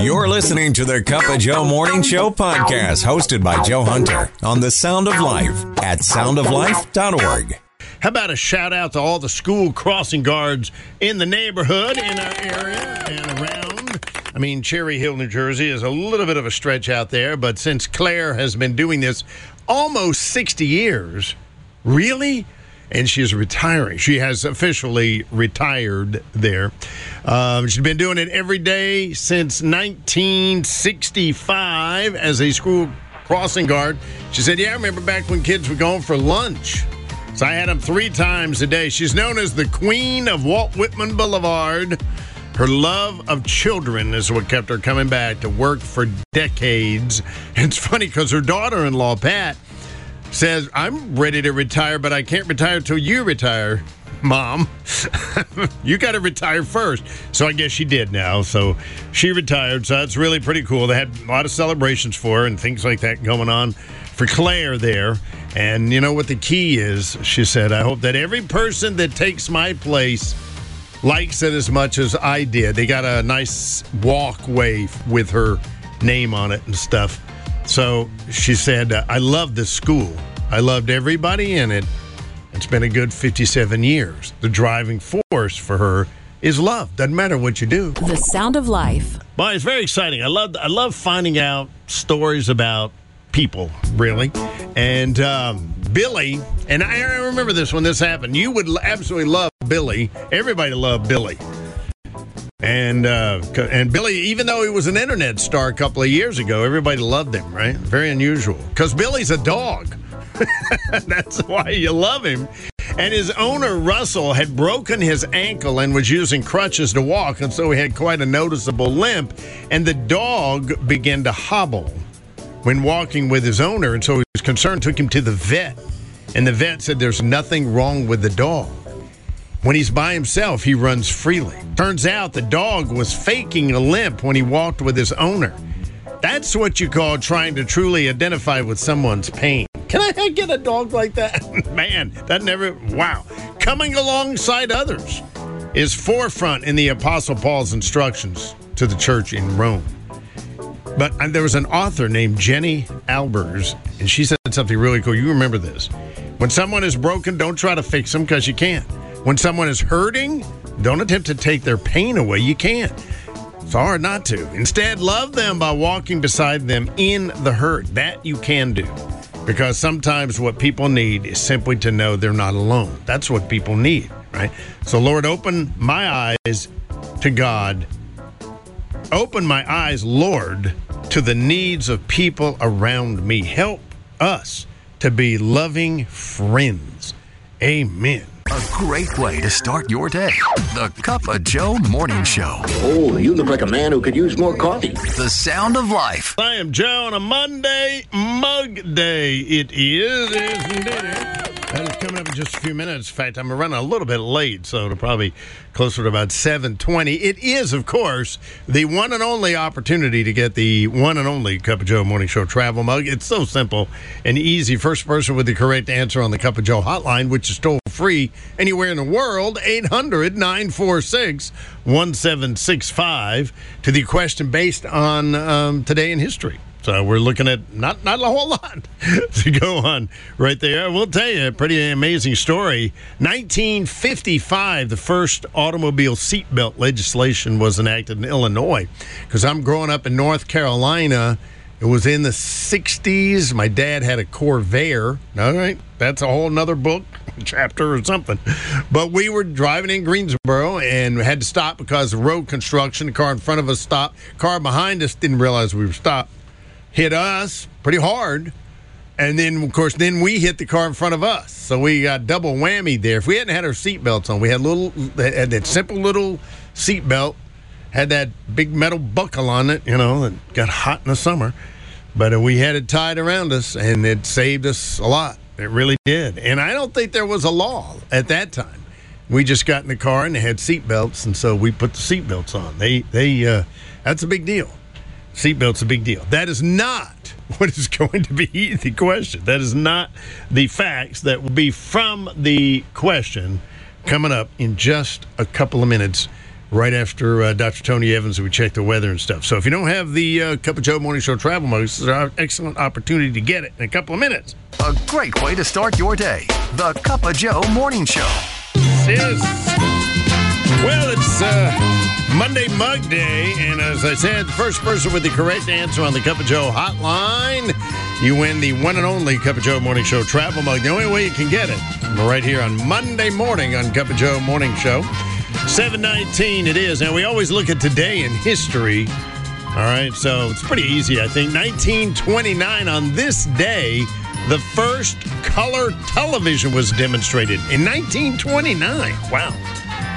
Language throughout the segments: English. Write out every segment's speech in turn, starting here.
You're listening to the Cup of Joe Morning Show podcast, hosted by Joe Hunter on the Sound of Life at soundoflife.org. How about a shout out to all the school crossing guards in the neighborhood, in our area, and around? I mean, Cherry Hill, New Jersey is a little bit of a stretch out there, but since Claire has been doing this almost 60 years, really? And she's retiring. She has officially retired there. Um, she's been doing it every day since 1965 as a school crossing guard. She said, Yeah, I remember back when kids were going for lunch. So I had them three times a day. She's known as the Queen of Walt Whitman Boulevard. Her love of children is what kept her coming back to work for decades. And it's funny because her daughter in law, Pat, says, I'm ready to retire, but I can't retire till you retire. Mom, you got to retire first. So I guess she did now. So she retired. So that's really pretty cool. They had a lot of celebrations for her and things like that going on for Claire there. And you know what the key is? She said, I hope that every person that takes my place likes it as much as I did. They got a nice walkway with her name on it and stuff. So she said, I love this school. I loved everybody in it. It's been a good 57 years. The driving force for her is love. Doesn't matter what you do. The Sound of Life. But it's very exciting. I love I love finding out stories about people, really. And um, Billy, and I remember this when this happened. You would absolutely love Billy. Everybody loved Billy. And uh, and Billy, even though he was an internet star a couple of years ago, everybody loved him, right? Very unusual. Because Billy's a dog. That's why you love him. And his owner, Russell, had broken his ankle and was using crutches to walk. And so he had quite a noticeable limp. And the dog began to hobble when walking with his owner. And so he was concerned, took him to the vet. And the vet said there's nothing wrong with the dog. When he's by himself, he runs freely. Turns out the dog was faking a limp when he walked with his owner. That's what you call trying to truly identify with someone's pain. Can I get a dog like that? Man, that never, wow. Coming alongside others is forefront in the Apostle Paul's instructions to the church in Rome. But uh, there was an author named Jenny Albers, and she said something really cool. You remember this. When someone is broken, don't try to fix them because you can't. When someone is hurting, don't attempt to take their pain away. You can't. It's hard not to. Instead, love them by walking beside them in the hurt. That you can do. Because sometimes what people need is simply to know they're not alone. That's what people need, right? So, Lord, open my eyes to God. Open my eyes, Lord, to the needs of people around me. Help us to be loving friends. Amen. A great way to start your day. The Cup of Joe Morning Show. Oh, you look like a man who could use more coffee. The sound of life. I am Joe on a Monday Mug Day. It is, it is indeed. Coming up in just a few minutes. In fact, I'm running a little bit late, so it'll probably closer to about 7:20. It is, of course, the one and only opportunity to get the one and only Cup of Joe Morning Show travel mug. It's so simple and easy. First person with the correct answer on the Cup of Joe hotline, which is toll free anywhere in the world, 800 946 1765, to the question based on um, today in history. So uh, we're looking at not not a whole lot to go on right there. We'll tell you a pretty amazing story. 1955, the first automobile seatbelt legislation was enacted in Illinois. Because I'm growing up in North Carolina, it was in the 60s. My dad had a Corvair. All right, that's a whole nother book chapter or something. But we were driving in Greensboro and had to stop because of road construction. The car in front of us stopped. Car behind us didn't realize we were stopped hit us pretty hard. And then, of course, then we hit the car in front of us. So we got double whammy there. If we hadn't had our seatbelts on, we had little, had that simple little seatbelt, had that big metal buckle on it, you know, that got hot in the summer. But we had it tied around us, and it saved us a lot. It really did. And I don't think there was a law at that time. We just got in the car and they had seatbelts, and so we put the seatbelts on. They, they, uh, that's a big deal. Seatbelt's a big deal. That is not what is going to be the question. That is not the facts that will be from the question coming up in just a couple of minutes right after uh, Dr. Tony Evans, we check the weather and stuff. So if you don't have the uh, Cup of Joe Morning Show travel mug, this is an excellent opportunity to get it in a couple of minutes. A great way to start your day. The Cup of Joe Morning Show. Yes. Well, it's uh, Monday Mug Day, and as I said, the first person with the correct answer on the Cup of Joe hotline, you win the one and only Cup of Joe Morning Show travel mug. The only way you can get it, right here on Monday morning on Cup of Joe Morning Show. 719 it is. Now, we always look at today in history. All right, so it's pretty easy, I think. 1929, on this day, the first color television was demonstrated in 1929. Wow.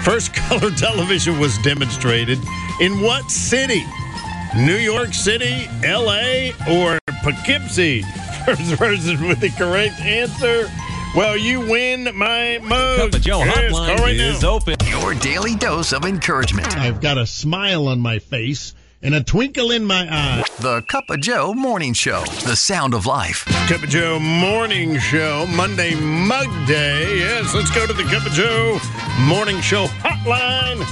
First color television was demonstrated in what city? New York City, LA, or Poughkeepsie? First person with the correct answer. Well, you win my mug. Cup of Joe Yes, hotline right is now. open. Your daily dose of encouragement. I've got a smile on my face and a twinkle in my eye. The Cup of Joe Morning Show. The sound of life. Cup of Joe Morning Show, Monday Mug Day. Yes, let's go to the Cup of Joe Morning Show hotline.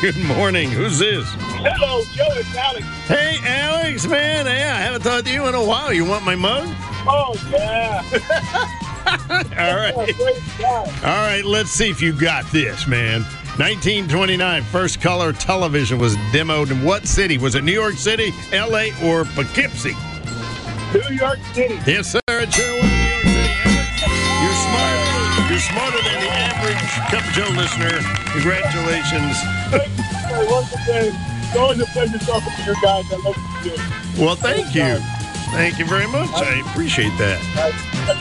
Good morning. Who's this? Hello, Joe. It's Alex. Hey, Alex, man. Hey, I haven't talked to you in a while. You want my mug? Oh, yeah. All right. All right, let's see if you got this, man. 1929, first color television was demoed in what city? Was it New York City, LA, or Poughkeepsie? New York City. Yes, sir. It sure was New York City. You're smart. You're smarter than the average Cup of Joe listener. Congratulations. Thank you sir, once again. It's always a pleasure talking to you guys. I love you. Well, thank you. Thank you very much. I appreciate that.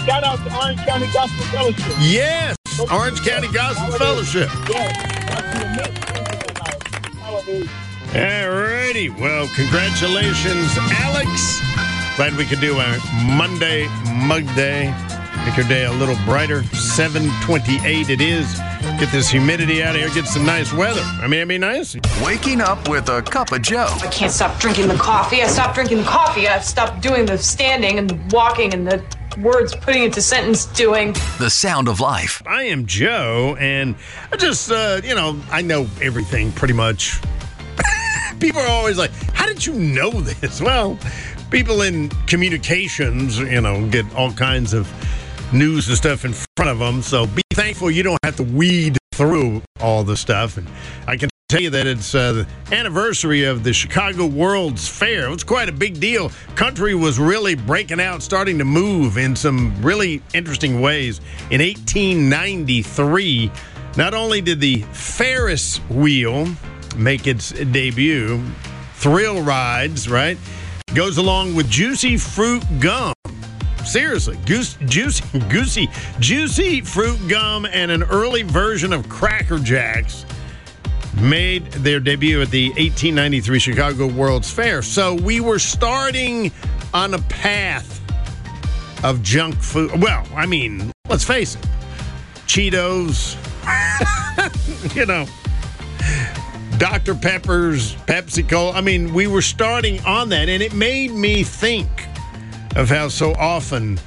Shout out to Orange County Gospel Fellowship. Yes, Orange County Gospel Fellowship. Yes. Hallelujah. All righty. Well, congratulations, Alex. Glad we could do a Monday Mug Day. Make your day a little brighter. 728 it is. Get this humidity out of here. Get some nice weather. I mean, it'd be nice. Waking up with a Cup of Joe. I can't stop drinking the coffee. I stopped drinking the coffee. I've stopped doing the standing and the walking and the words putting into sentence doing. The sound of life. I am Joe, and I just, uh, you know, I know everything pretty much. People are always like, How did you know this? Well, people in communications, you know, get all kinds of news and stuff in front of them. So be thankful you don't have to weed through all the stuff. And I can tell you that it's uh, the anniversary of the Chicago World's Fair. It was quite a big deal. Country was really breaking out, starting to move in some really interesting ways. In 1893, not only did the Ferris wheel make its debut, thrill rides, right? Goes along with juicy fruit gum. Seriously, goose, juicy, goosey, juicy fruit gum, and an early version of Cracker Jacks made their debut at the 1893 Chicago World's Fair. So we were starting on a path of junk food. Well, I mean, let's face it, Cheetos, you know, Dr. Pepper's, Pepsi Cola. I mean, we were starting on that, and it made me think of how so often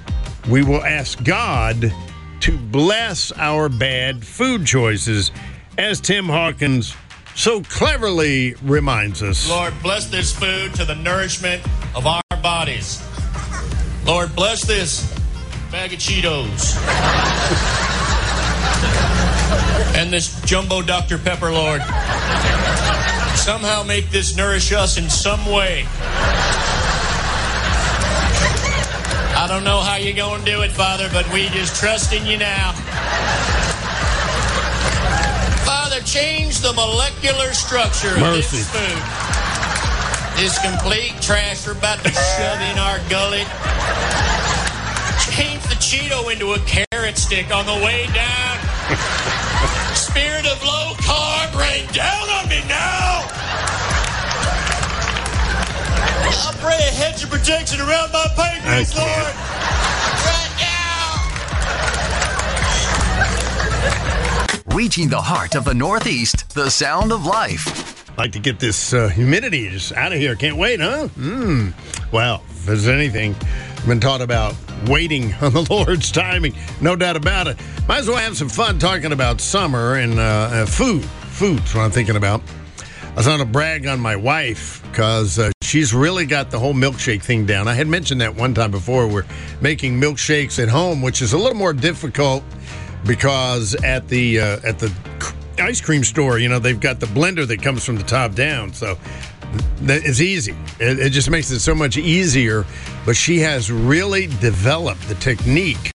we will ask God to bless our bad food choices, as Tim Hawkins so cleverly reminds us. Lord, bless this food to the nourishment of our bodies. Lord, bless this bag of Cheetos. and this jumbo Dr. Pepper, Lord. Somehow make this nourish us in some way. I don't know how you're going to do it, Father, but we just trust in you now. Father, change the molecular structure of Mercy. this food. This complete trash we're about to shove in our gullet. Change the Cheeto into a carrot stick on the way down. Spirit of low carb, rain down on me now. I pray a hedge of protection around my pancreas, I can't. Lord. Right now. Reaching the heart of the Northeast. The sound of life. like to get this uh, humidity just out of here. Can't wait, huh? Mmm. Well, if there's anything been taught about waiting on the Lord's timing, no doubt about it. Might as well have some fun talking about summer and uh, uh, food. Food's what I'm thinking about. I was on to brag on my wife because uh, she's really got the whole milkshake thing down. I had mentioned that one time before. We're making milkshakes at home, which is a little more difficult because at the uh, at the ice cream store, you know, they've got the blender that comes from the top down, so it's easy. It, it just makes it so much easier. But she has really developed the technique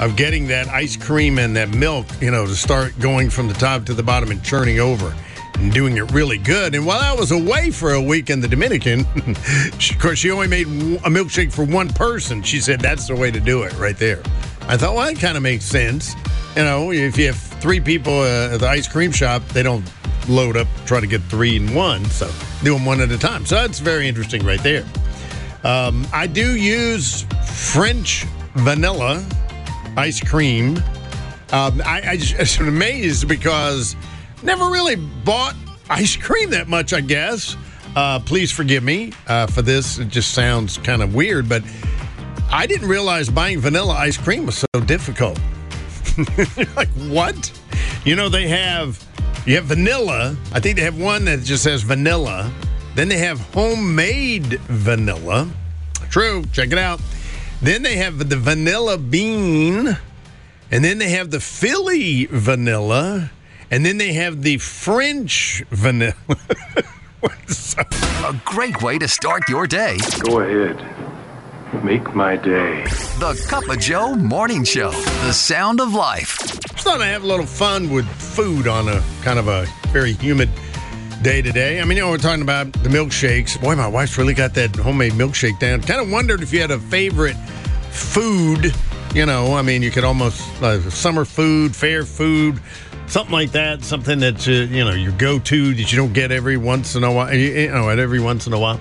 of getting that ice cream and that milk, you know, to start going from the top to the bottom and churning over and doing it really good. And while I was away for a week in the Dominican, she, of course, she only made a milkshake for one person. She said that's the way to do it right there. I thought, well, that kind of makes sense. You know, if you have three people uh, at the ice cream shop, they don't load up, try to get three in one. So do them one at a time. So that's very interesting right there. Um, I do use French vanilla ice cream. Um, I, I just I'm amazed because never really bought ice cream that much. I guess. Uh, please forgive me uh, for this. It just sounds kind of weird, but I didn't realize buying vanilla ice cream was so difficult. like what? You know they have you have vanilla. I think they have one that just says vanilla. Then they have homemade vanilla. True. Check it out. Then they have the vanilla bean. And then they have the Philly vanilla. And then they have the French vanilla. What's up? A great way to start your day. Go ahead. Make my day. The Cup of Joe Morning Show. The sound of life. Just thought I'd have a little fun with food on a kind of a very humid day today. I mean, you know, we're talking about the milkshakes. Boy, my wife's really got that homemade milkshake down. Kind of wondered if you had a favorite food. You know, I mean, you could almost uh, summer food, fair food, something like that. Something that uh, you know your go-to that you don't get every once in a while. You, you know, at every once in a while.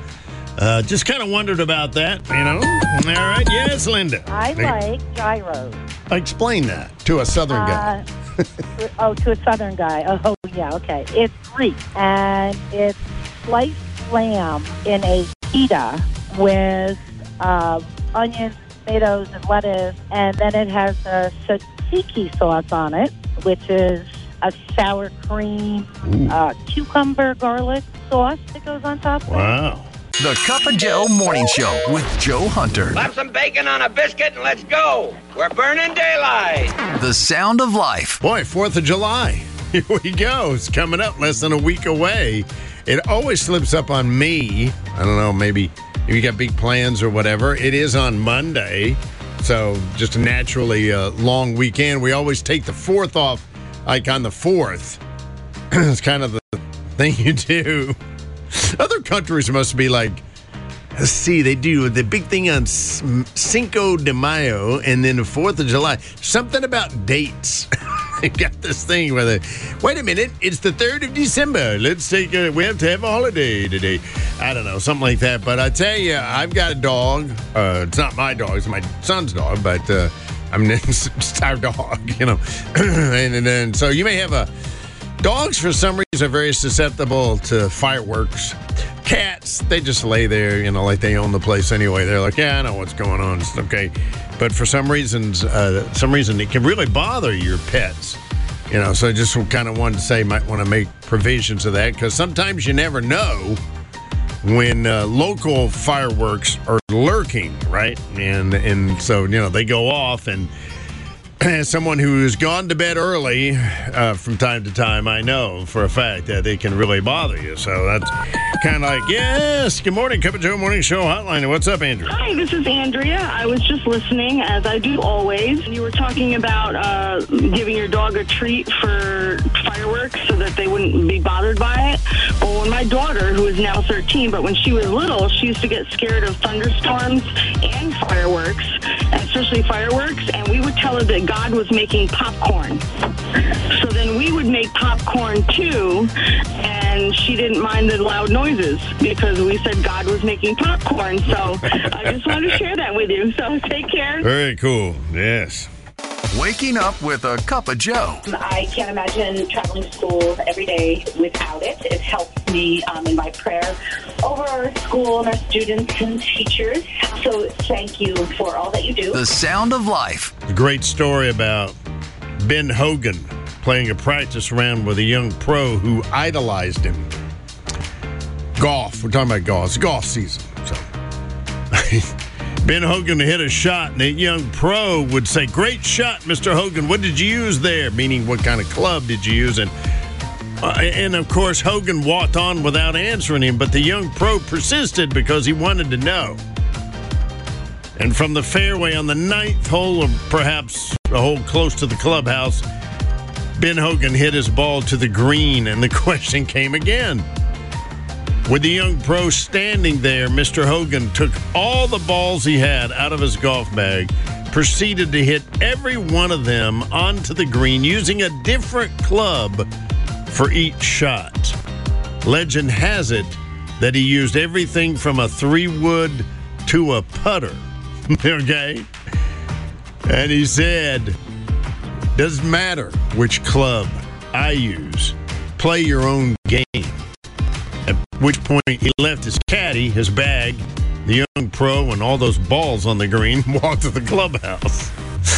Uh, just kind of wondered about that. You know. All right. Yes, Linda. I like gyros. Explain that to a Southern guy. Uh, oh, to a southern guy. Oh, yeah, okay. It's Greek, and it's sliced lamb in a pita with uh, onions, tomatoes, and lettuce, and then it has a tzatziki sauce on it, which is a sour cream, uh, cucumber garlic sauce that goes on top. of it. Wow. The Cup of Joe Morning Show with Joe Hunter. Slap some bacon on a biscuit and let's go. We're burning daylight. The sound of life. Boy, 4th of July. Here we go. It's coming up less than a week away. It always slips up on me. I don't know, maybe if you got big plans or whatever. It is on Monday. So just a naturally uh, long weekend. We always take the 4th off, like on the 4th. it's kind of the thing you do. Other countries must be like, let's see, they do the big thing on Cinco de Mayo and then the 4th of July. Something about dates. they got this thing where they, wait a minute, it's the 3rd of December. Let's take a, we have to have a holiday today. I don't know, something like that. But I tell you, I've got a dog. Uh, it's not my dog, it's my son's dog, but uh, I mean, it's our dog, you know. and, and then, so you may have a, Dogs, for some reason, are very susceptible to fireworks. Cats, they just lay there, you know, like they own the place anyway. They're like, yeah, I know what's going on. It's okay. But for some reasons, uh, some reason, it can really bother your pets. You know, so I just kind of wanted to say, might want to make provisions of that because sometimes you never know when uh, local fireworks are lurking, right? And and so you know they go off and as someone who's gone to bed early uh, from time to time, I know for a fact that they can really bother you. So that's kind of like, yes, good morning, Cup of Joe Morning Show Hotline. What's up, Andrea? Hi, this is Andrea. I was just listening, as I do always. You were talking about uh, giving your dog a treat for fireworks so that they wouldn't be bothered by it. Well, when my daughter, who is now 13, but when she was little, she used to get scared of thunderstorms and fireworks, especially fireworks, and we would tell her that God was making popcorn. So then we would make popcorn too, and she didn't mind the loud noises because we said God was making popcorn. So I just wanted to share that with you. So take care. Very cool. Yes. Waking up with a Cup of Joe. I can't imagine traveling to school every day without it. It helps me um, in my prayer over our school and our students and teachers. So thank you for all that you do. The sound of life. A great story about Ben Hogan playing a practice round with a young pro who idolized him. golf. We're talking about golf. It's golf season. So Ben Hogan hit a shot, and a young pro would say, "Great shot, Mr. Hogan. What did you use there?" Meaning, what kind of club did you use? And uh, and of course, Hogan walked on without answering him, but the young pro persisted because he wanted to know. And from the fairway on the ninth hole, or perhaps a hole close to the clubhouse, Ben Hogan hit his ball to the green, and the question came again. With the young pro standing there, Mr. Hogan took all the balls he had out of his golf bag, proceeded to hit every one of them onto the green using a different club for each shot. Legend has it that he used everything from a three wood to a putter. okay? And he said, doesn't matter which club I use, play your own game. Which point he left his caddy, his bag, the young pro, and all those balls on the green, walked to the clubhouse.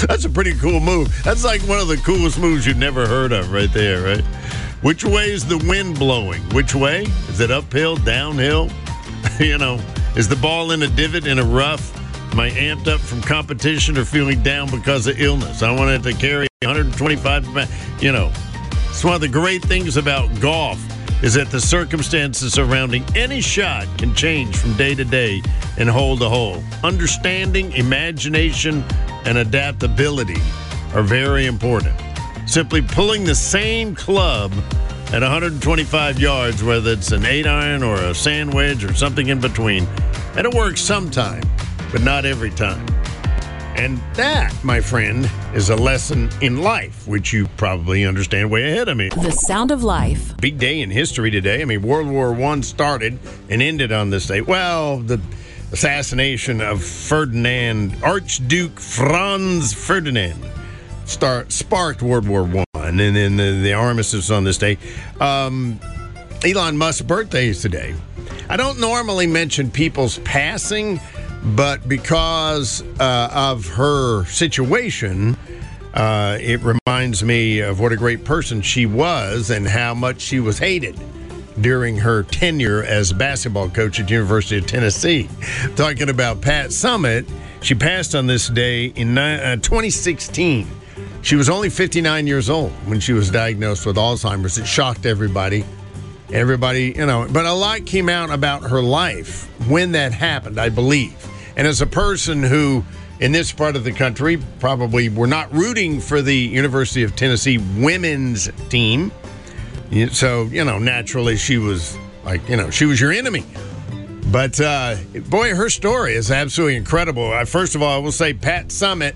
That's a pretty cool move. That's like one of the coolest moves you've never heard of right there, right? Which way is the wind blowing? Which way? Is it uphill, downhill? you know, is the ball in a divot, in a rough? Am I amped up from competition or feeling down because of illness? I wanted to carry 125. You know, it's one of the great things about golf is that the circumstances surrounding any shot can change from day to day and hole to hole. Understanding, imagination, and adaptability are very important. Simply pulling the same club at 125 yards, whether it's an eight iron or a sand wedge or something in between, and it works sometime, but not every time. And that, my friend, is a lesson in life, which you probably understand way ahead of me. The sound of life. Big day in history today. I mean, World War One started and ended on this day. Well, the assassination of Ferdinand, Archduke Franz Ferdinand, start sparked World War One, and then the, the armistice on this day. Um, Elon Musk's birthday is today. I don't normally mention people's passing but because uh, of her situation, uh, it reminds me of what a great person she was and how much she was hated during her tenure as basketball coach at University of Tennessee. Talking about Pat Summitt, she passed on this day in uh, 2016. She was only 59 years old when she was diagnosed with Alzheimer's. It shocked everybody. Everybody, you know, but a lot came out about her life when that happened, I believe. And as a person who, in this part of the country, probably were not rooting for the University of Tennessee women's team. So, you know, naturally she was like, you know, she was your enemy. But uh, boy, her story is absolutely incredible. First of all, I will say Pat Summitt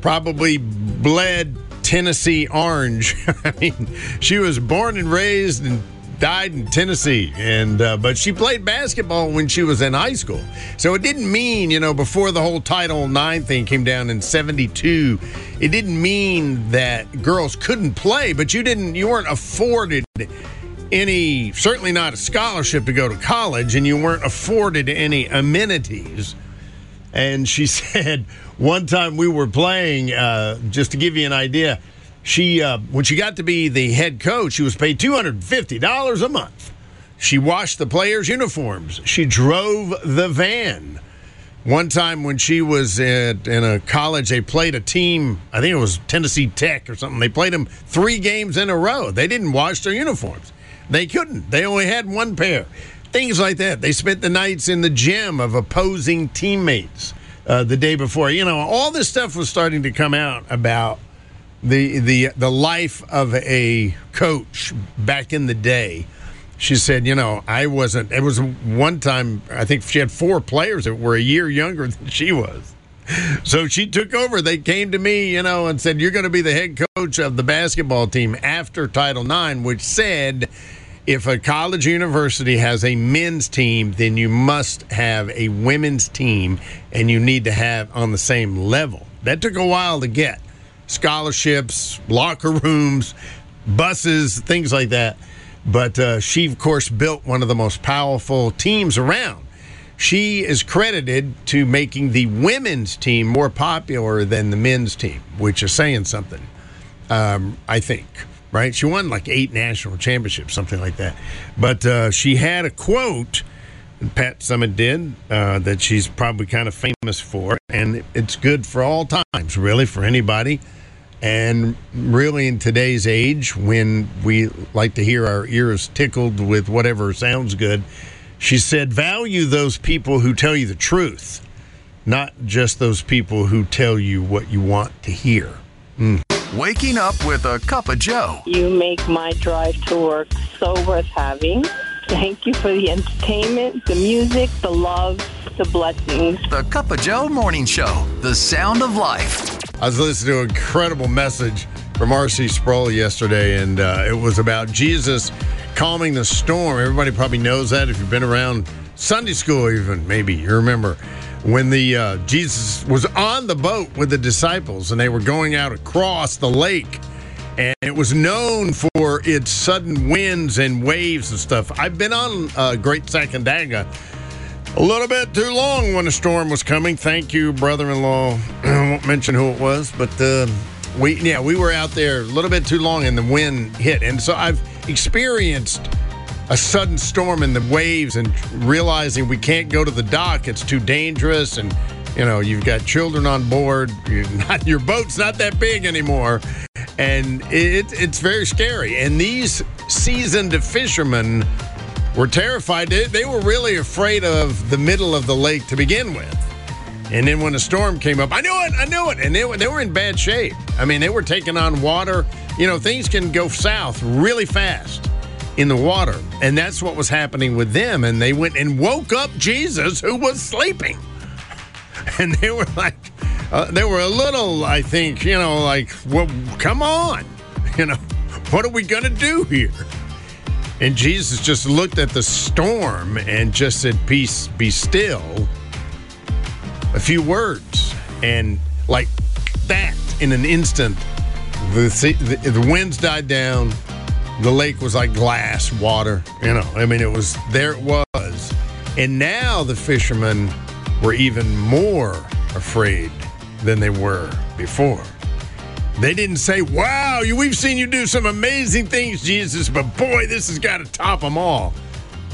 probably bled Tennessee orange. I mean, she was born and raised in died in Tennessee, and uh, but she played basketball when she was in high school. So it didn't mean, you know, before the whole Title IX thing came down in '72, it didn't mean that girls couldn't play, but you didn't, you weren't afforded any, certainly not a scholarship to go to college, and you weren't afforded any amenities. And she said one time we were playing, uh, just to give you an idea she uh, when she got to be the head coach, she was paid two hundred fifty dollars a month. She washed the players' uniforms. She drove the van. One time when she was at, in a college, they played a team. I think it was Tennessee Tech or something. They played them three games in a row. They didn't wash their uniforms. They couldn't. They only had one pair. Things like that. They spent the nights in the gym of opposing teammates uh, the day before. You know, all this stuff was starting to come out about the the the life of a coach back in the day. She said, you know, I wasn't. It was one time. I think she had four players that were a year younger than she was. So she took over. They came to me, you know, and said, "You're going to be the head coach of the basketball team after Title IX," which said, if a college university has a men's team, then you must have a women's team, and you need to have on the same level. That took a while to get scholarships, locker rooms, buses, things like that. But uh, she, of course, built one of the most powerful teams around. She is credited to making the women's team more popular than the men's team, which is saying something, um, I think. right? She won like eight national championships, something like that. But uh, she had a quote. Pat Summitt did uh, that she's probably kind of famous for, and it's good for all times, really, for anybody. And really, in today's age, when we like to hear our ears tickled with whatever sounds good, she said, value those people who tell you the truth, not just those people who tell you what you want to hear. Mm. Waking up with a cup of Joe. You make my drive to work so worth having. Thank you for the entertainment, the music, the love, the blessings. The Cup of Joe Morning Show, the sound of life. I was listening to an incredible message from R.C. Sproul yesterday, and uh, it was about Jesus calming the storm. Everybody probably knows that if you've been around Sunday school, even maybe you remember when the uh, Jesus was on the boat with the disciples, and they were going out across the lake and it was known for its sudden winds and waves and stuff. I've been on uh, Great Sacandaga a little bit too long when a storm was coming. Thank you, brother-in-law. I won't mention who it was, but uh, we yeah we were out there a little bit too long and the wind hit, and so I've experienced a sudden storm and the waves and realizing we can't go to the dock; it's too dangerous and you know you've got children on board. Not, your boat's not that big anymore. And it, it's very scary. And these seasoned fishermen were terrified. They, they were really afraid of the middle of the lake to begin with. And then when a storm came up i knew it i knew it. And they, they were in bad shape. I mean they were taking on water. You know things can go south really fast in the water. And that's what was happening with them. And they went and woke up jesus who was sleeping. And they were like, uh, they were a little, I think, you know, like, well, come on, you know, what are we going to do here? And Jesus just looked at the storm and just said, Peace, be still. A few words. And like that, in an instant, the, the, the winds died down. The lake was like glass water. You know, I mean, it was there, it was. And now the fishermen were even more afraid than they were before. They didn't say, Wow, we've seen you do some amazing things, Jesus, but boy, this has got to top them all.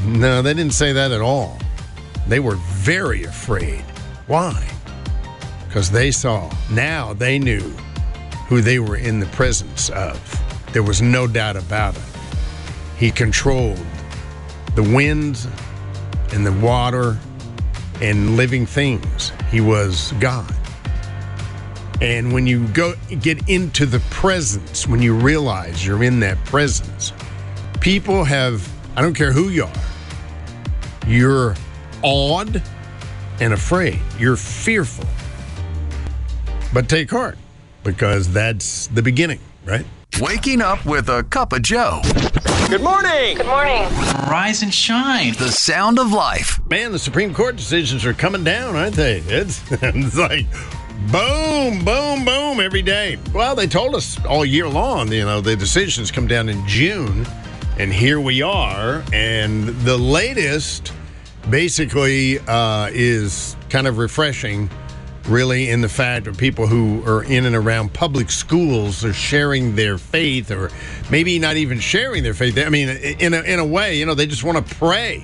No, they didn't say that at all. They were very afraid. Why? Because they saw, now they knew who they were in the presence of. There was no doubt about it. He controlled the winds and the water and living things. He was God. And when you go get into the presence, when you realize you're in that presence, people have I don't care who you are. You're awed and afraid. You're fearful. But take heart because that's the beginning, right? Waking up with a cup of Joe. Good morning. Good morning. Rise and shine. The sound of life. Man, the Supreme Court decisions are coming down, aren't they? It's, it's like boom, boom, boom every day. Well, they told us all year long, you know, the decisions come down in June, and here we are. And the latest basically uh, is kind of refreshing really in the fact of people who are in and around public schools are sharing their faith or maybe not even sharing their faith. I mean, in a, in a way, you know, they just want to pray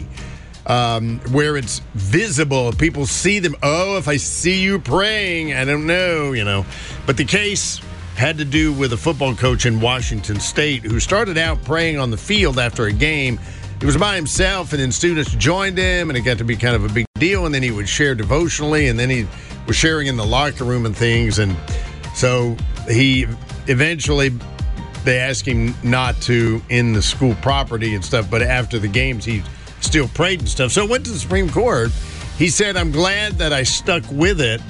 um, where it's visible. People see them. Oh, if I see you praying, I don't know, you know. But the case had to do with a football coach in Washington State who started out praying on the field after a game. He was by himself, and then students joined him, and it got to be kind of a big deal. And then he would share devotionally, and then he was sharing in the locker room and things. And so he eventually they asked him not to in the school property and stuff, but after the games he still prayed and stuff. So it went to the Supreme Court. He said, I'm glad that I stuck with it.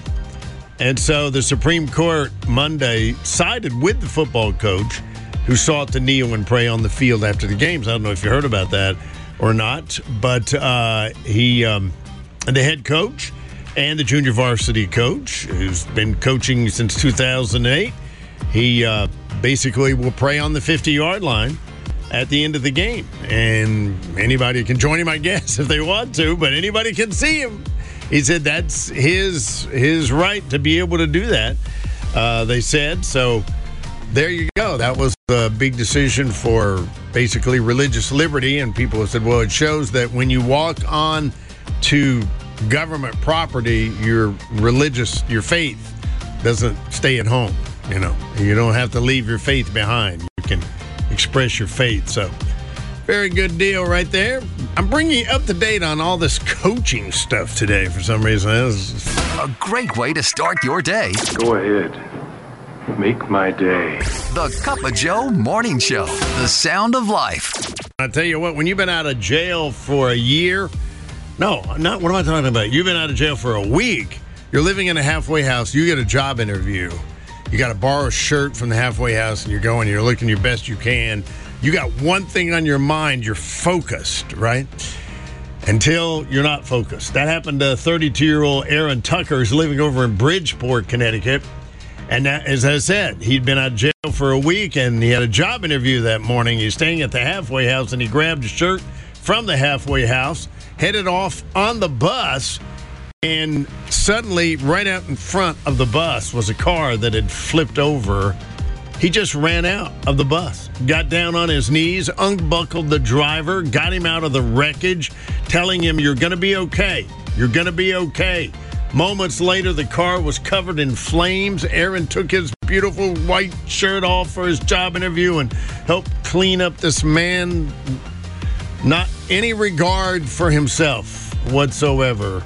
And so the Supreme Court Monday sided with the football coach who sought to kneel and pray on the field after the games. I don't know if you heard about that or not, but uh, he, um, the head coach, and the junior varsity coach, who's been coaching since 2008. He uh, basically will pray on the 50 yard line at the end of the game. And anybody can join him, I guess, if they want to, but anybody can see him. He said that's his his right to be able to do that. Uh, they said so. there you go. That was a big decision for basically religious liberty. And people have said, well, it shows that when you walk on to government property, your religious, your faith doesn't stay at home. You know, you don't have to leave your faith behind. You can express your faith. So, very good deal right there. I'm bringing you up to date on all this coaching stuff today for some reason. A great way to start your day. Go ahead. Make my day. The Cup of Joe Morning Show. The sound of life. I tell you what, when you've been out of jail for a year, no, not what am I talking about? You've been out of jail for a week. You're living in a halfway house. You get a job interview. You got to borrow a shirt from the halfway house, and you're going. You're looking your best you can. You got one thing on your mind. You're focused, right? Until you're not focused. That happened to 32 year old Aaron Tucker, who's living over in Bridgeport, Connecticut. And as I said, he'd been out of jail for a week and he had a job interview that morning. He's staying at the halfway house and he grabbed a shirt from the halfway house, headed off on the bus, and suddenly, right out in front of the bus was a car that had flipped over. He just ran out of the bus, got down on his knees, unbuckled the driver, got him out of the wreckage, telling him, You're going to be okay. You're going to be okay. Moments later, the car was covered in flames. Aaron took his beautiful white shirt off for his job interview and helped clean up this man. Not any regard for himself whatsoever.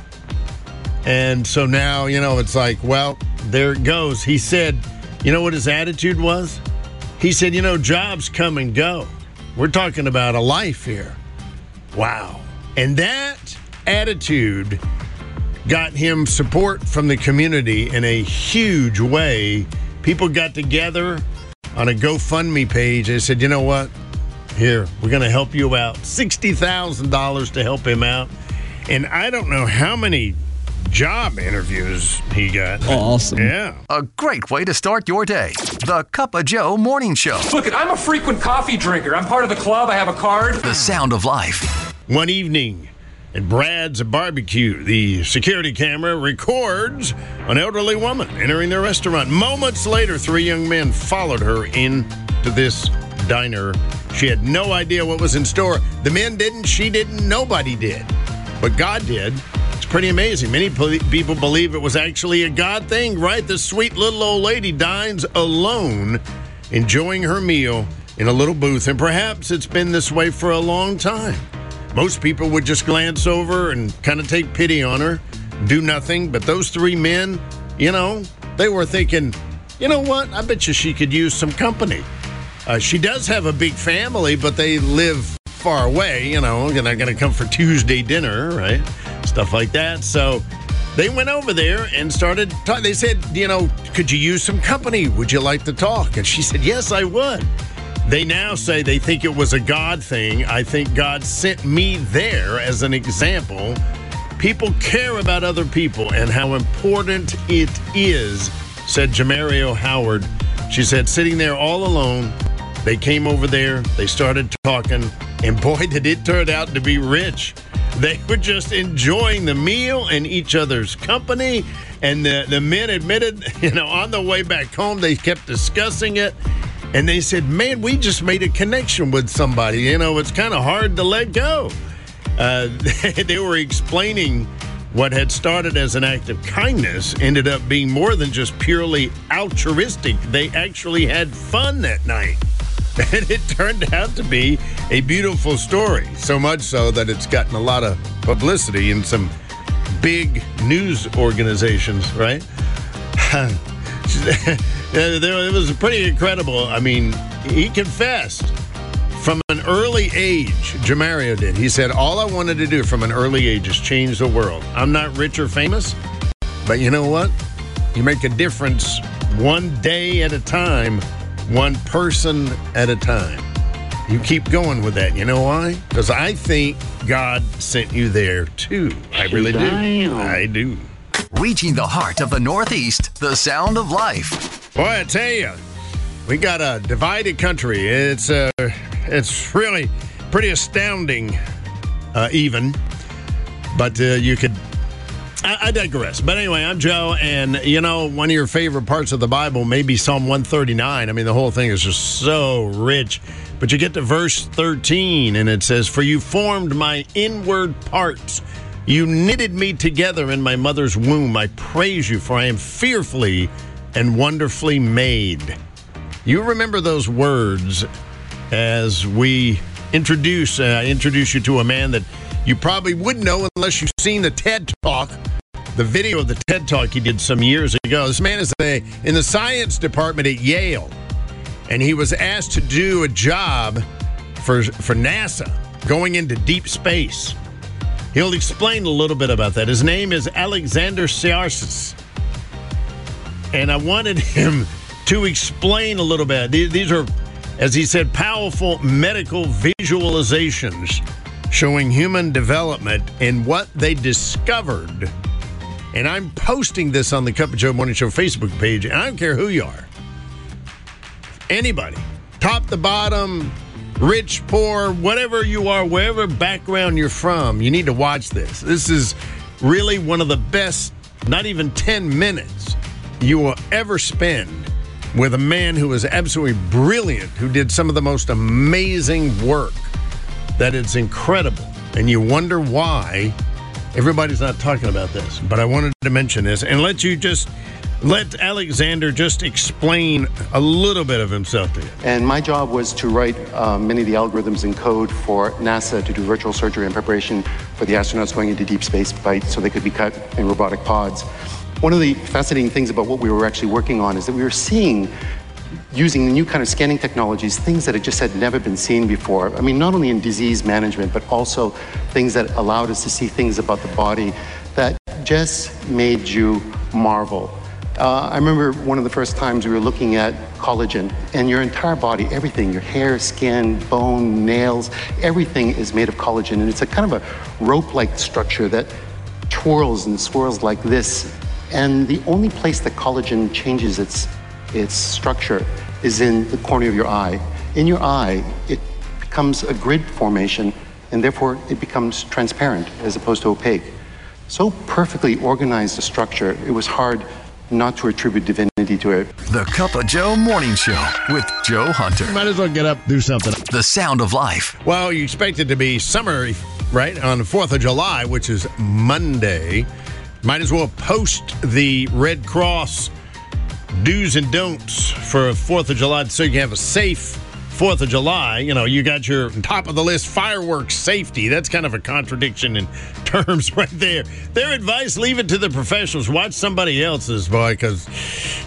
And so now, you know, it's like, well, there it goes. He said, you know what his attitude was? He said, you know, jobs come and go. We're talking about a life here. Wow. And that attitude got him support from the community in a huge way. People got together on a GoFundMe page. They said, you know what? Here, we're going to help you out. $60,000 to help him out. And I don't know how many job interviews he got. Oh, awesome. Yeah. A great way to start your day. The Cup of Joe Morning Show. Look, I'm a frequent coffee drinker. I'm part of the club. I have a card. The sound of life. One evening at Brad's barbecue, the security camera records an elderly woman entering the restaurant. Moments later, three young men followed her into this diner. She had no idea what was in store. The men didn't, she didn't, nobody did. But God did. Pretty amazing. Many people believe it was actually a God thing, right? This sweet little old lady dines alone, enjoying her meal in a little booth, and perhaps it's been this way for a long time. Most people would just glance over and kind of take pity on her, do nothing. But those three men, you know, they were thinking, you know what? I bet you she could use some company. Uh, she does have a big family, but they live far away, you know, and they're going to come for Tuesday dinner, right? Stuff like that. So they went over there and started talking. They said, you know, could you use some company? Would you like to talk? And she said, yes, I would. They now say they think it was a God thing. I think God sent me there as an example. People care about other people and how important it is, said Jamario Howard. She said, sitting there all alone, they came over there, they started talking, and boy, did it turn out to be rich. They were just enjoying the meal and each other's company. And the, the men admitted, you know, on the way back home, they kept discussing it. And they said, man, we just made a connection with somebody. You know, it's kind of hard to let go. Uh, they were explaining what had started as an act of kindness ended up being more than just purely altruistic. They actually had fun that night. And it turned out to be a beautiful story. So much so that it's gotten a lot of publicity in some big news organizations, right? it was pretty incredible. I mean, he confessed from an early age, Jamario did. He said, All I wanted to do from an early age is change the world. I'm not rich or famous, but you know what? You make a difference one day at a time, one person at a time. You keep going with that. You know why? Because I think God sent you there too. I really do. I do. Reaching the heart of the Northeast, the sound of life. Boy, I tell you, we got a divided country. It's uh, it's really pretty astounding, uh, even. But uh, you could I, I digress. But anyway, I'm Joe, and you know, one of your favorite parts of the Bible may be Psalm 139. I mean, the whole thing is just so rich. But you get to verse 13, and it says, For you formed my inward parts. You knitted me together in my mother's womb. I praise you, for I am fearfully and wonderfully made. You remember those words as we introduce uh, introduce you to a man that you probably wouldn't know unless you've seen the TED Talk, the video of the TED Talk he did some years ago. This man is a, in the science department at Yale, and he was asked to do a job for for NASA going into deep space. He'll explain a little bit about that. His name is Alexander Tsiaras. And I wanted him to explain a little bit. These are, as he said, powerful medical visualizations showing human development and what they discovered. And I'm posting this on the Cup of Joe Morning Show Facebook page, and I don't care who you are. Anybody, top to bottom, rich, poor, whatever you are, wherever background you're from, you need to watch this. This is really one of the best, not even 10 minutes you will ever spend with a man who is absolutely brilliant, who did some of the most amazing work that it's incredible. And you wonder why everybody's not talking about this. But I wanted to mention this and let you just let Alexander just explain a little bit of himself to you. And my job was to write uh, many of the algorithms and code for NASA to do virtual surgery in preparation for the astronauts going into deep space flight so they could be cut in robotic pods. One of the fascinating things about what we were actually working on is that we were seeing using new kind of scanning technologies, things that had just had never been seen before. I mean, not only in disease management, but also things that allowed us to see things about the body that just made you marvel. Uh, I remember one of the first times we were looking at collagen, and your entire body, everything, your hair, skin, bone, nails, everything is made of collagen. And it's a kind of a rope like structure that twirls and swirls like this. And the only place that collagen changes its, its structure is in the corner of your eye. In your eye, it becomes a grid formation, and therefore it becomes transparent as opposed to opaque. So perfectly organized a structure, it was hard not to attribute divinity to it. The Cup of Joe Morning Show with Joe Hunter. Might as well get up, do something. The sound of life. Well, you expect it to be summer, right? On the 4th of July, which is Monday. Might as well post the Red Cross do's and don'ts for 4th of July so you can have a safe 4th of July. You know, you got your top of the list fireworks safety. That's kind of a contradiction in terms right there. Their advice leave it to the professionals. Watch somebody else's, boy, because,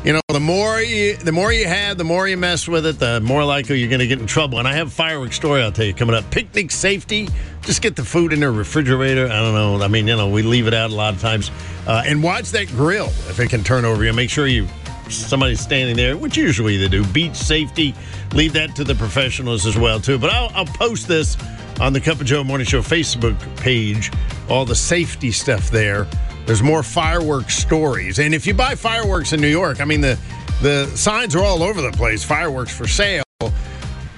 you know, the more you, the more you have, the more you mess with it, the more likely you're going to get in trouble. And I have a fireworks story I'll tell you coming up. Picnic safety. Just get the food in the refrigerator. I don't know. I mean, you know, we leave it out a lot of times. Uh, and watch that grill if it can turn over you. Make sure you somebody standing there, which usually they do. Beach safety, leave that to the professionals as well too. But I'll, I'll post this on the Cup of Joe Morning Show Facebook page, all the safety stuff there. There's more fireworks stories, and if you buy fireworks in New York, I mean the the signs are all over the place. Fireworks for sale.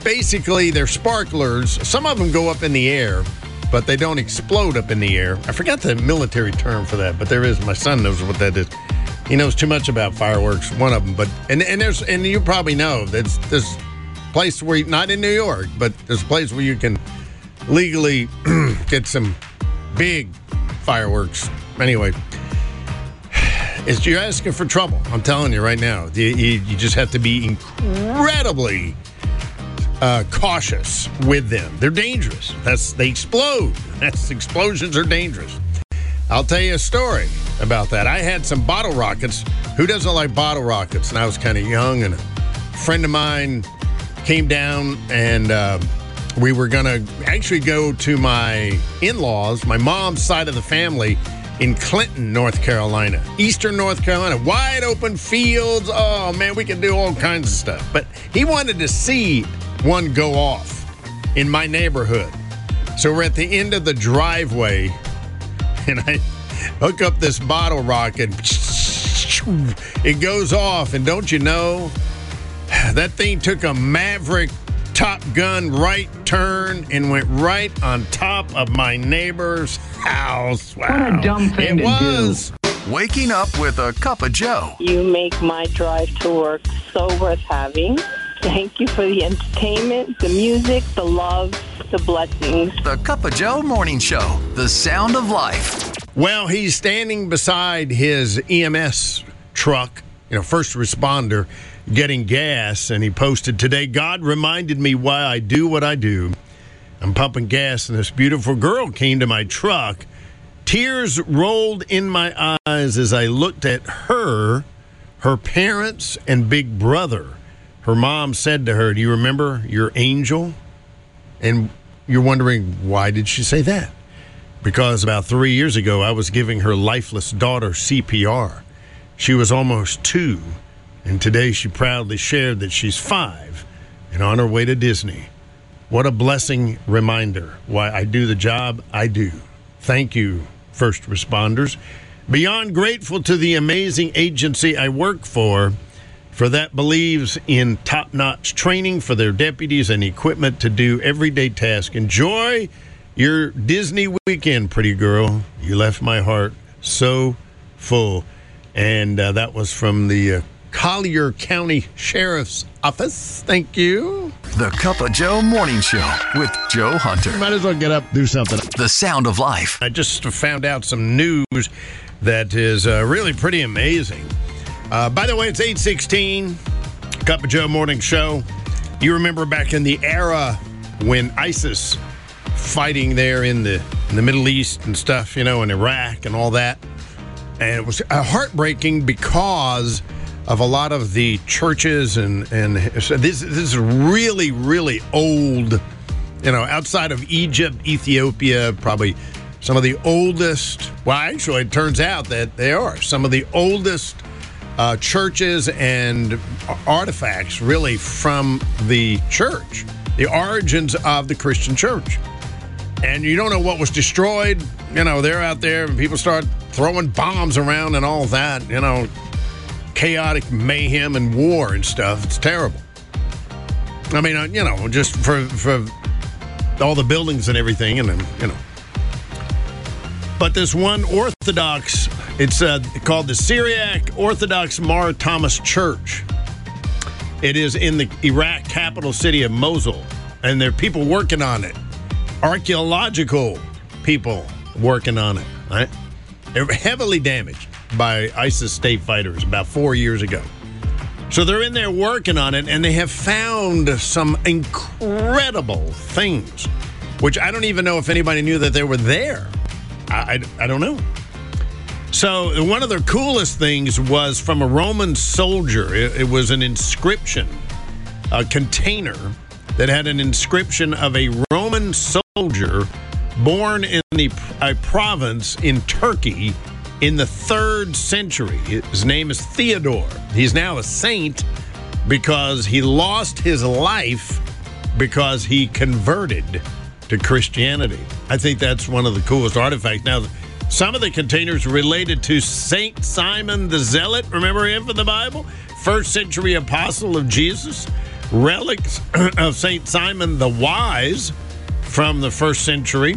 Basically, they're sparklers. Some of them go up in the air, but they don't explode up in the air. I forgot the military term for that, but there is. My son knows what that is he knows too much about fireworks. One of them, but and and there's and you probably know that's this place where you, not in New York, but there's a place where you can legally get some big fireworks. Anyway, is you're asking for trouble. I'm telling you right now. You, you, you just have to be incredibly uh, cautious with them. They're dangerous. That's they explode. That's explosions are dangerous. I'll tell you a story about that. I had some bottle rockets. Who doesn't like bottle rockets? And I was kind of young, and a friend of mine came down, and uh, we were going to actually go to my in laws, my mom's side of the family in Clinton, North Carolina, Eastern North Carolina, wide open fields. Oh, man, we could do all kinds of stuff. But he wanted to see one go off in my neighborhood. So we're at the end of the driveway and I hook up this bottle rocket. It goes off, and don't you know, that thing took a maverick Top Gun right turn and went right on top of my neighbor's house. Wow. What a dumb thing it to was. Waking up with a cup of Joe. You make my drive to work so worth having. Thank you for the entertainment, the music, the love, the blessings. The Cup of Joe Morning Show. The sound of life. Well, he's standing beside his EMS truck, you know, first responder, getting gas, and he posted today, God reminded me why I do what I do. I'm pumping gas, and this beautiful girl came to my truck. Tears rolled in my eyes as I looked at her, her parents, and big brother. Her mom said to her, Do you remember your angel? And you're wondering, why did she say that? Because about three years ago, I was giving her lifeless daughter CPR. She was almost two, and today she proudly shared that she's five and on her way to Disney. What a blessing reminder why I do the job I do. Thank you, first responders. Beyond grateful to the amazing agency I work for, for that believes in top notch training for their deputies and equipment to do everyday tasks. Enjoy your Disney weekend, pretty girl. You left my heart so full. And uh, that was from the uh, Collier County Sheriff's Office. Thank you. The Cup of Joe Morning Show with Joe Hunter. Might as well get up, do something. The sound of life. I just found out some news that is uh, really pretty amazing. Uh, by the way, it's 816, Cup of Joe Morning Show. You remember back in the era when ISIS fighting there in the in the Middle East and stuff, you know, in Iraq and all that. And it was uh, heartbreaking because of a lot of the churches and and this this is really really old, you know, outside of Egypt, Ethiopia, probably some of the oldest. Well, actually, it turns out that they are some of the oldest uh, churches and artifacts really from the church, the origins of the Christian church. And you don't know what was destroyed. You know, they're out there and people start throwing bombs around and all that, you know, chaotic mayhem and war and stuff. It's terrible. I mean, uh, you know, just for, for all the buildings and everything, and then, you know. But this one Orthodox, it's uh, called the Syriac Orthodox Mar Thomas Church. It is in the Iraq capital city of Mosul, and there are people working on it. Archaeological people working on it. Right? They were heavily damaged by ISIS state fighters about four years ago. So they're in there working on it, and they have found some incredible things, which I don't even know if anybody knew that they were there. I, I, I don't know. So one of the coolest things was from a Roman soldier. It, it was an inscription, a container that had an inscription of a Roman soldier born in the a province in Turkey in the third century. His name is Theodore. He's now a saint because he lost his life because he converted to Christianity. I think that's one of the coolest artifacts. Now, some of the containers related to Saint Simon the Zealot. Remember him from the Bible? First century apostle of Jesus. Relics of Saint Simon the Wise from the first century.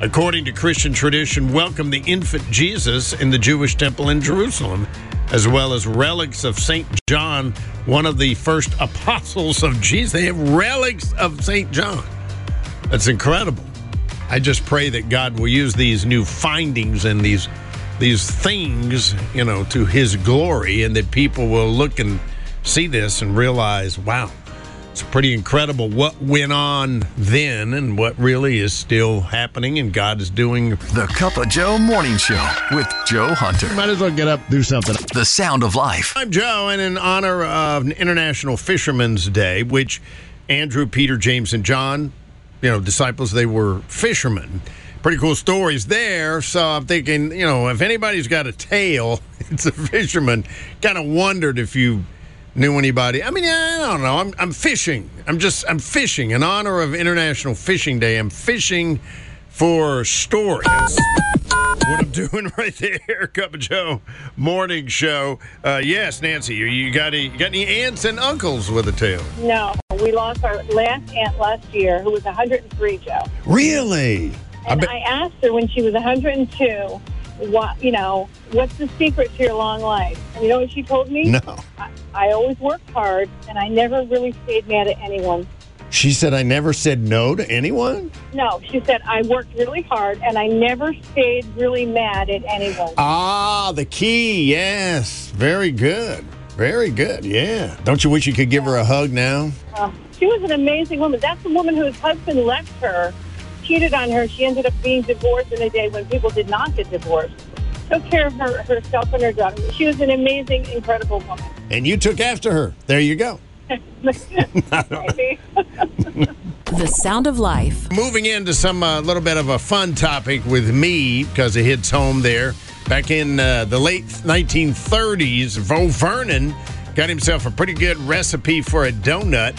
According to Christian tradition, welcome the infant Jesus in the Jewish temple in Jerusalem, as well as relics of St. John, one of the first apostles of Jesus. They have relics of St. John. That's incredible. I just pray that God will use these new findings and these these things, you know, to his glory and that people will look and see this and realize, wow, it's pretty incredible what went on then and what really is still happening and God is doing. The Cup of Joe Morning Show with Joe Hunter. Might as well get up, do something. The sound of life. I'm Joe, and in honor of International Fishermen's Day, which Andrew, Peter, James, and John, you know, disciples, they were fishermen. Pretty cool stories there. So I'm thinking, you know, if anybody's got a tail, it's a fisherman. Kind of wondered if you knew anybody. I mean, I don't know. I'm, I'm fishing. I'm just, I'm fishing in honor of International Fishing Day. I'm fishing for stories. what I'm doing right there, Cup of Joe morning show. Uh, yes, Nancy, you, you got any, you got any aunts and uncles with a tail? No, we lost our last aunt last year, who was 103, Joe. Really? I And bet- I asked her when she was 102, what you know, what's the secret to your long life? And you know what she told me? No. I, I always worked hard, and I never really stayed mad at anyone. She said, I never said no to anyone? No, she said I worked really hard, and I never stayed really mad at anyone. Ah, the key. Yes. Very good. Very good. Yeah. Don't you wish you could give her a hug now? Uh, she was an amazing woman. That's the woman whose husband left her, cheated on her. She ended up being divorced in a day when people did not get divorced. Took care of her herself and her daughter. She was an amazing, incredible woman. And you took after her. There you go. The Sound of Life. Moving into some uh, little bit of a fun topic with me because it hits home there. Back in uh, the late 1930s, Vo Vernon got himself a pretty good recipe for a donut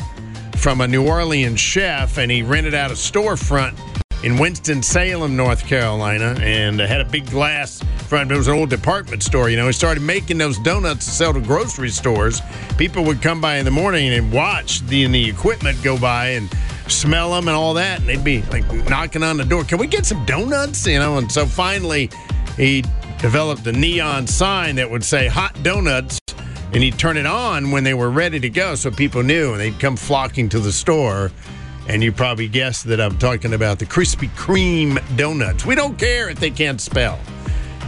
from a New Orleans chef, and he rented out a storefront in Winston-Salem, North Carolina, and had a big glass front. It was an old department store. You know, he started making those donuts to sell to grocery stores. People would come by in the morning and watch the, the equipment go by and smell them and all that, and they'd be like knocking on the door. Can we get some donuts? You know, and so finally he developed a neon sign that would say "Hot Donuts." And he'd turn it on when they were ready to go so people knew and they'd come flocking to the store. And you probably guessed that I'm talking about the Krispy Kreme donuts. We don't care if they can't spell.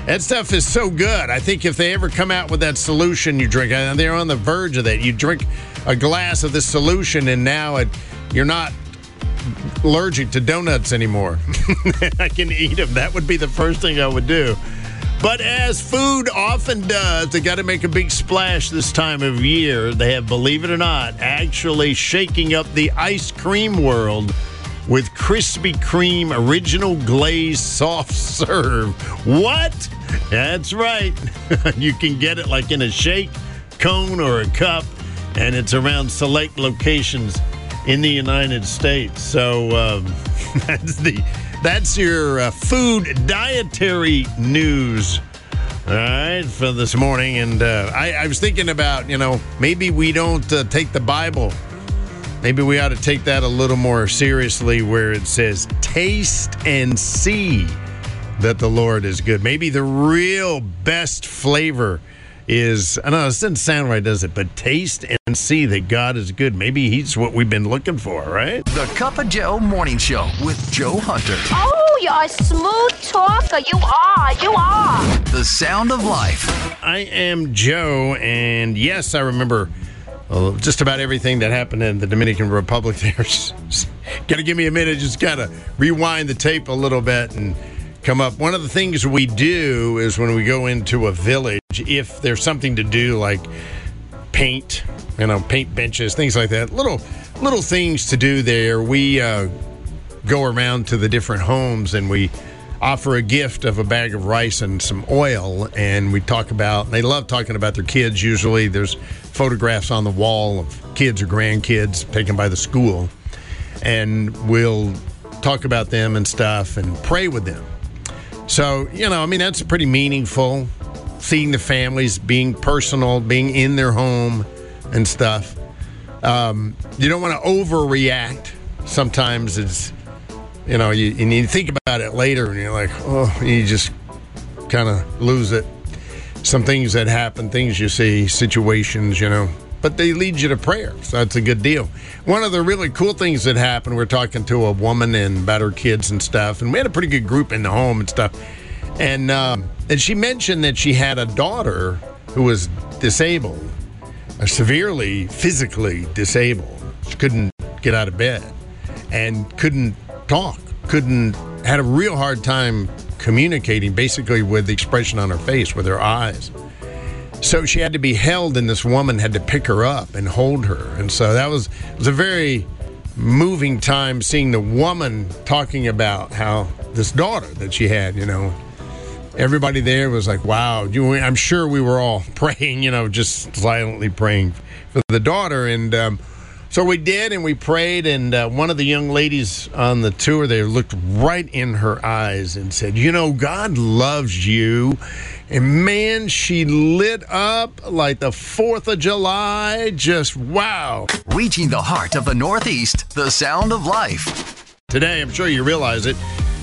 That stuff is so good. I think if they ever come out with that solution you drink, and they're on the verge of that, you drink a glass of this solution and now it, you're not allergic to donuts anymore. I can eat them. That would be the first thing I would do. But as food often does, they got to make a big splash this time of year. They have, believe it or not, actually shaking up the ice cream world with Krispy Kreme original glazed soft serve. What? That's right. you can get it like in a shake, cone, or a cup, and it's around select locations in the United States. So um, that's the that's your uh, food dietary news. All right, for this morning, and uh, I, I was thinking about you know maybe we don't uh, take the Bible. Maybe we ought to take that a little more seriously, where it says, "Taste and see that the Lord is good." Maybe the real best flavor is I know it doesn't sound right, does it? But taste and see that God is good. Maybe He's what we've been looking for, right? The Cup of Joe Morning Show with Joe Hunter. Oh, you're a smooth talker. You are. You are. The sound of life. I am Joe, and yes, I remember uh, just about everything that happened in the Dominican Republic. There's got to give me a minute, just got to rewind the tape a little bit and come up. One of the things we do is when we go into a village, if there's something to do like paint, you know, paint benches, things like that, little little things to do there. We uh, go around to the different homes and we offer a gift of a bag of rice and some oil and we talk about they love talking about their kids usually there's photographs on the wall of kids or grandkids taken by the school and we'll talk about them and stuff and pray with them so you know i mean that's pretty meaningful seeing the families being personal being in their home and stuff um, you don't want to overreact sometimes it's you know, you, and you think about it later and you're like, oh, you just kind of lose it. Some things that happen, things you see, situations, you know, but they lead you to prayer. So that's a good deal. One of the really cool things that happened, we're talking to a woman and about her kids and stuff, and we had a pretty good group in the home and stuff. And, um, and she mentioned that she had a daughter who was disabled, uh, severely physically disabled. She couldn't get out of bed and couldn't talk, couldn't, had a real hard time communicating basically with the expression on her face, with her eyes. So she had to be held, and this woman had to pick her up and hold her. And so that was, was a very moving time seeing the woman talking about how this daughter that she had, you know, everybody there was like, wow. You, I'm sure we were all praying, you know, just silently praying for the daughter. And, um, so we did, and we prayed, and uh, one of the young ladies on the tour there looked right in her eyes and said, "You know, God loves you, And man, she lit up like the 4th of July. Just wow. Reaching the heart of the Northeast, the sound of life. Today, I'm sure you realize it,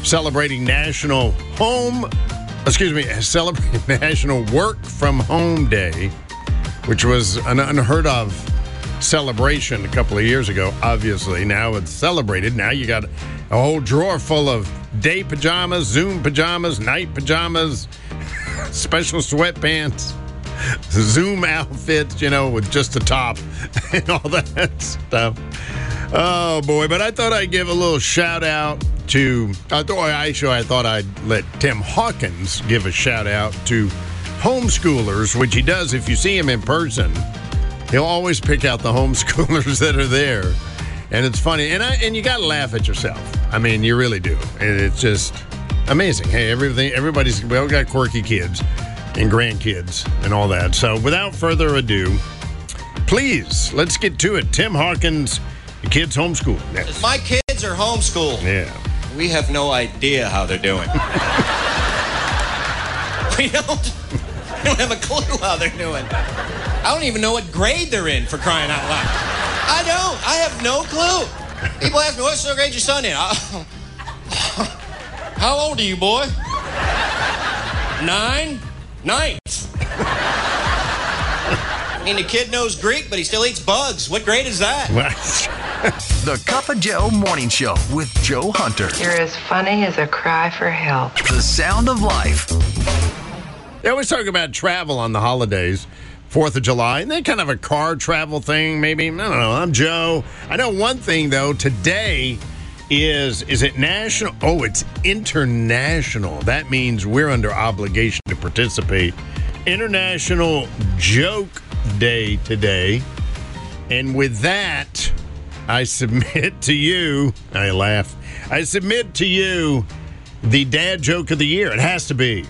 celebrating National Home, excuse me, celebrating National Work from Home Day, which was an unheard of celebration a couple of years ago, obviously. Now it's celebrated. Now you got a whole drawer full of day pajamas, Zoom pajamas, night pajamas, special sweatpants, Zoom outfits, you know, with just the top and all that stuff. Oh boy! But I thought I'd give a little shout out to. I thought I actually I thought I'd let Tim Hawkins give a shout out to homeschoolers, which he does if you see him in person. He'll always pick out the homeschoolers that are there, and it's funny. And I and you got to laugh at yourself. I mean, you really do. And it's just amazing. Hey, everything. Everybody's. We all got quirky kids and grandkids and all that. So without further ado, please let's get to it. Tim Hawkins. The kids homeschool. Yes. My kids are homeschooled. Yeah. We have no idea how they're doing. we don't. We don't have a clue how they're doing. I don't even know what grade they're in for crying out loud. I don't. I have no clue. People ask me, "What so grade your son in?" I- how old are you, boy? Nine. Ninth. I mean, the kid knows Greek, but he still eats bugs. What grade is that? The Cup of Joe Morning Show with Joe Hunter. You're as funny as a cry for help. The sound of life. They always talk about travel on the holidays, Fourth of July, and they kind of a car travel thing. Maybe I don't know. I'm Joe. I know one thing though. Today is is it national? Oh, it's international. That means we're under obligation to participate. International Joke Day today, and with that, I submit to you. I laugh. I submit to you the dad joke of the year. It has to be.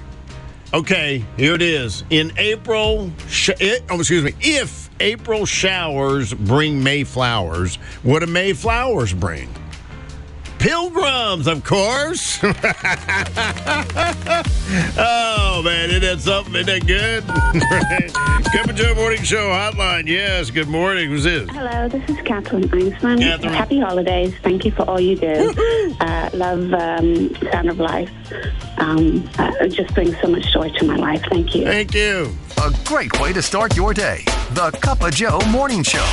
Okay, here it is. In April, sh- it, oh, excuse me, if April showers bring May flowers, what do May flowers bring? Pilgrims, of course. oh, man, isn't that something? Isn't that good? Coming to a morning show hotline. Yes, good morning. Who's this? Hello, this is Catherine Einsman. Catherine. Happy holidays. Thank you for all you do. uh, love um, Sound of Life. Um, uh, it just brings so much joy to my life. Thank you. Thank you. A great way to start your day. The Cup of Joe Morning Show.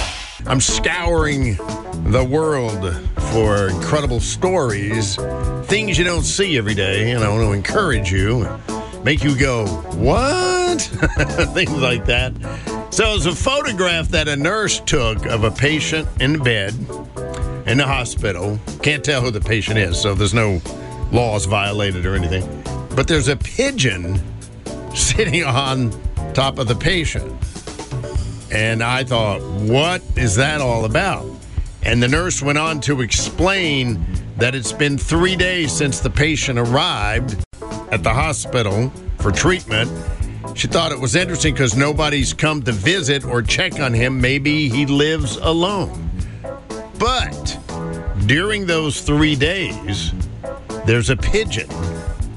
I'm scouring the world for incredible stories, things you don't see every day, and I want to encourage you, make you go, what? things like that. So it's a photograph that a nurse took of a patient in the bed in the hospital. Can't tell who the patient is, so there's no laws violated or anything. But there's a pigeon sitting on top of the patient. And I thought, what is that all about? And the nurse went on to explain that it's been three days since the patient arrived at the hospital for treatment. She thought it was interesting because nobody's come to visit or check on him. Maybe he lives alone. But during those three days, there's a pigeon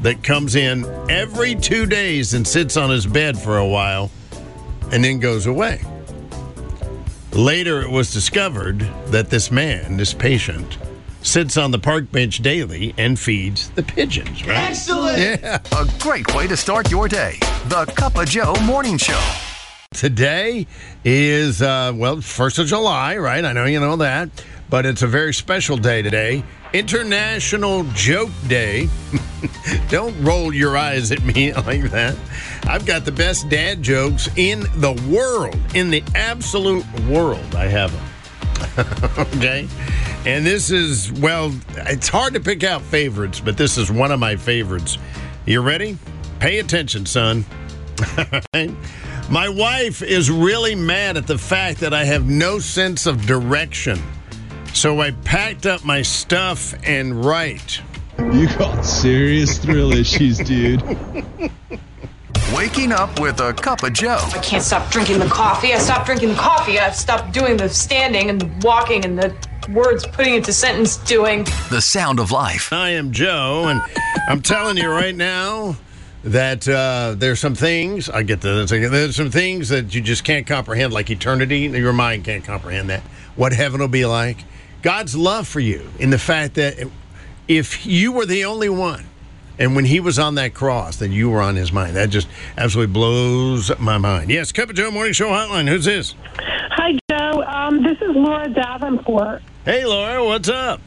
that comes in every two days and sits on his bed for a while and then goes away. Later, it was discovered that this man, this patient, sits on the park bench daily and feeds the pigeons. Right? Excellent. Yeah. A great way to start your day. The Cup of Joe Morning Show. Today is, uh, well, 1st of July, right? I know you know that. But it's a very special day today. International Joke Day. Don't roll your eyes at me like that. I've got the best dad jokes in the world, in the absolute world. I have them. okay? And this is, well, it's hard to pick out favorites, but this is one of my favorites. You ready? Pay attention, son. My wife is really mad at the fact that I have no sense of direction. So I packed up my stuff and right. You got serious thrill issues, dude. Waking up with a cup of Joe. I can't stop drinking the coffee. I stopped drinking the coffee. I've stopped doing the standing and the walking and the words putting into sentence doing. The sound of life. I am Joe, and I'm telling you right now, that uh, there's some things I get that there's some things that you just can't comprehend, like eternity. Your mind can't comprehend that. What heaven will be like. God's love for you in the fact that if you were the only one, and when he was on that cross, that you were on his mind. That just absolutely blows my mind. Yes, Cup of Joe Morning Show Hotline. Who's this? Hi, Joe. Um, this is Laura Davenport. Hey, Laura. What's up?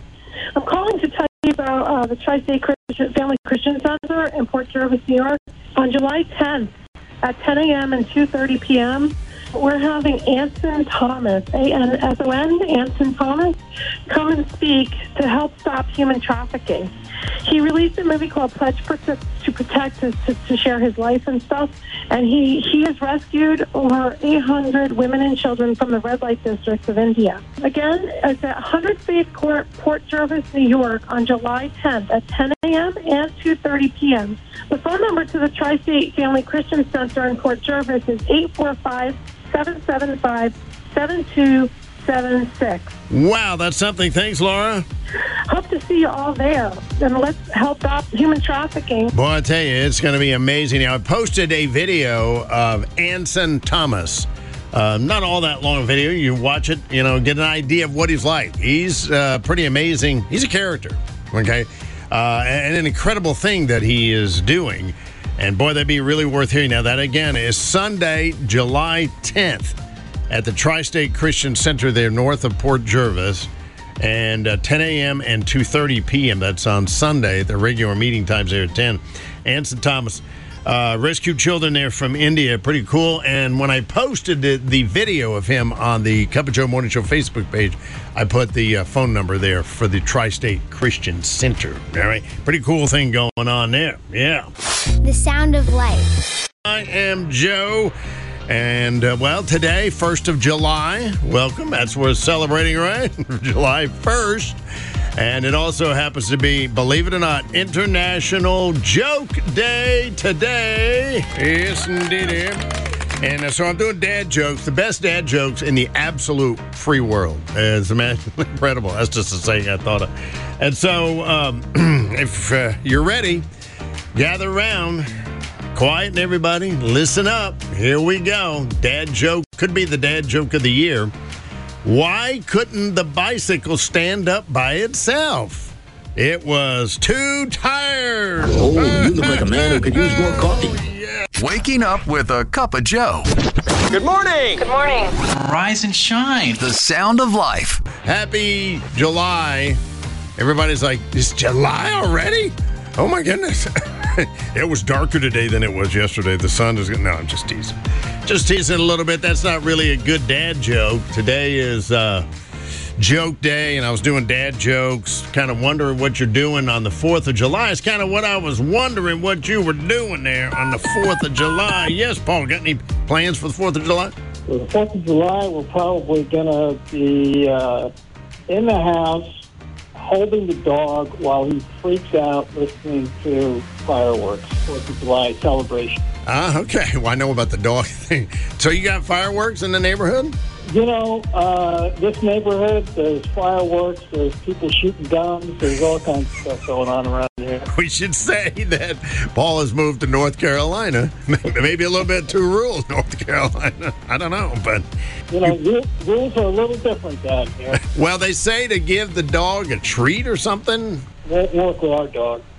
I'm calling to tell you about uh, the Tri-State Christian, Family Christian Center in Port Jervis, New York. On July 10th at 10 a.m. and 2.30 p.m., we're having Anson Thomas, A-N-S-O-N, Anson Thomas, come and speak to help stop human trafficking. He released a movie called Pledge to Protect to, to share his life and stuff, and he, he has rescued over 800 women and children from the red light districts of India. Again, it's at 100 Faith Court, Port Jervis, New York, on July 10th at 10 a.m. and 2.30 p.m. The phone number to the Tri-State Family Christian Center in Port Jervis is 845 775 7276. Wow, that's something. Thanks, Laura. Hope to see you all there. And let's help stop human trafficking. Boy, I tell you, it's going to be amazing. Now, I posted a video of Anson Thomas. Uh, not all that long video. You watch it, you know, get an idea of what he's like. He's uh, pretty amazing. He's a character, okay? Uh, and an incredible thing that he is doing. And boy, that'd be really worth hearing. Now, that again is Sunday, July 10th at the Tri State Christian Center there north of Port Jervis. And uh, 10 a.m. and 2:30 p.m. That's on Sunday. The regular meeting times there at 10. Anson Thomas uh, rescued children there from India. Pretty cool. And when I posted the, the video of him on the Cup of Joe Morning Show Facebook page, I put the uh, phone number there for the Tri State Christian Center. All right. Pretty cool thing going on there. Yeah. The sound of life. I am Joe. And uh, well, today, 1st of July, welcome. That's what we're celebrating, right? July 1st. And it also happens to be, believe it or not, International Joke Day today. Yes, indeed. And uh, so I'm doing dad jokes, the best dad jokes in the absolute free world. It's incredible. That's just a saying I thought of. And so um, if uh, you're ready, gather around. Quiet, everybody. Listen up. Here we go. Dad joke could be the dad joke of the year. Why couldn't the bicycle stand up by itself? It was too tired. Oh, you look like a man who could use more coffee. Waking up with a cup of Joe. Good morning. Good morning. Rise and shine. The sound of life. Happy July. Everybody's like, it's July already? Oh my goodness. it was darker today than it was yesterday. The sun is no, I'm just teasing. Just teasing a little bit. That's not really a good dad joke. Today is uh joke day and I was doing dad jokes, kind of wondering what you're doing on the 4th of July. It's kind of what I was wondering what you were doing there on the 4th of July. Yes, Paul, got any plans for the 4th of July? The 4th of July, we're probably going to be uh, in the house holding the dog while he freaks out listening to fireworks, 4th of July celebration. Ah, okay. Well, I know about the dog thing. So you got fireworks in the neighborhood? You know, uh, this neighborhood, there's fireworks, there's people shooting guns, there's all kinds of stuff going on around here. We should say that Paul has moved to North Carolina. Maybe a little bit too rural, North Carolina. I don't know, but. You know, ru- rules are a little different down here. Well, they say to give the dog a treat or something. Won't work with our dog.